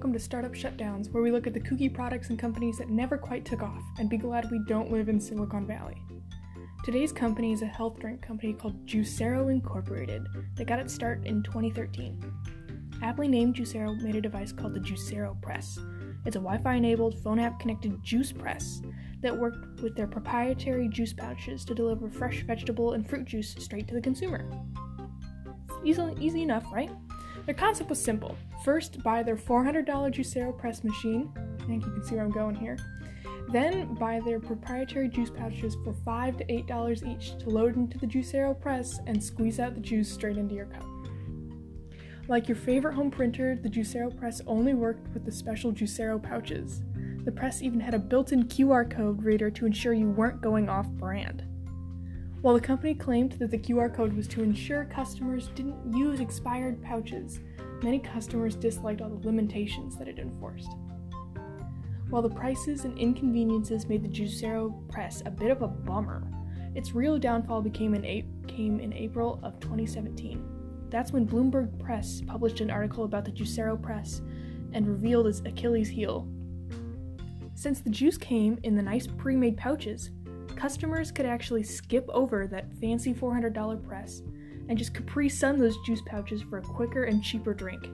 welcome to Startup Shutdowns, where we look at the kooky products and companies that never quite took off and be glad we don't live in Silicon Valley. Today's company is a health drink company called Juicero Incorporated that got its start in 2013. Aptly named Juicero made a device called the Juicero Press. It's a Wi Fi enabled, phone app connected juice press that worked with their proprietary juice pouches to deliver fresh vegetable and fruit juice straight to the consumer. Easy, easy enough, right? Their concept was simple. First, buy their $400 Juicero press machine. I think you can see where I'm going here. Then buy their proprietary juice pouches for 5 to $8 each to load into the Juicero press and squeeze out the juice straight into your cup. Like your favorite home printer, the Juicero press only worked with the special Juicero pouches. The press even had a built in QR code reader to ensure you weren't going off brand. While the company claimed that the QR code was to ensure customers didn't use expired pouches, many customers disliked all the limitations that it enforced. While the prices and inconveniences made the Juicero press a bit of a bummer, its real downfall became in a- came in April of 2017. That's when Bloomberg Press published an article about the Juicero press and revealed its Achilles heel. Since the juice came in the nice pre-made pouches, customers could actually skip over that fancy $400 press and just Capri Sun those juice pouches for a quicker and cheaper drink.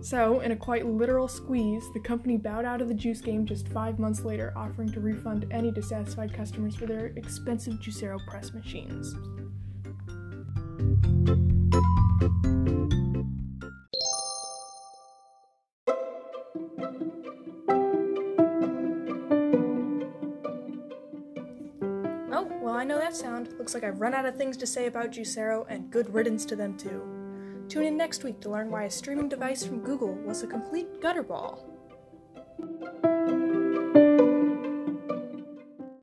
So, in a quite literal squeeze, the company bowed out of the juice game just five months later, offering to refund any dissatisfied customers for their expensive Juicero press machines. I know that sound. Looks like I've run out of things to say about Juicero, and good riddance to them too. Tune in next week to learn why a streaming device from Google was a complete gutterball.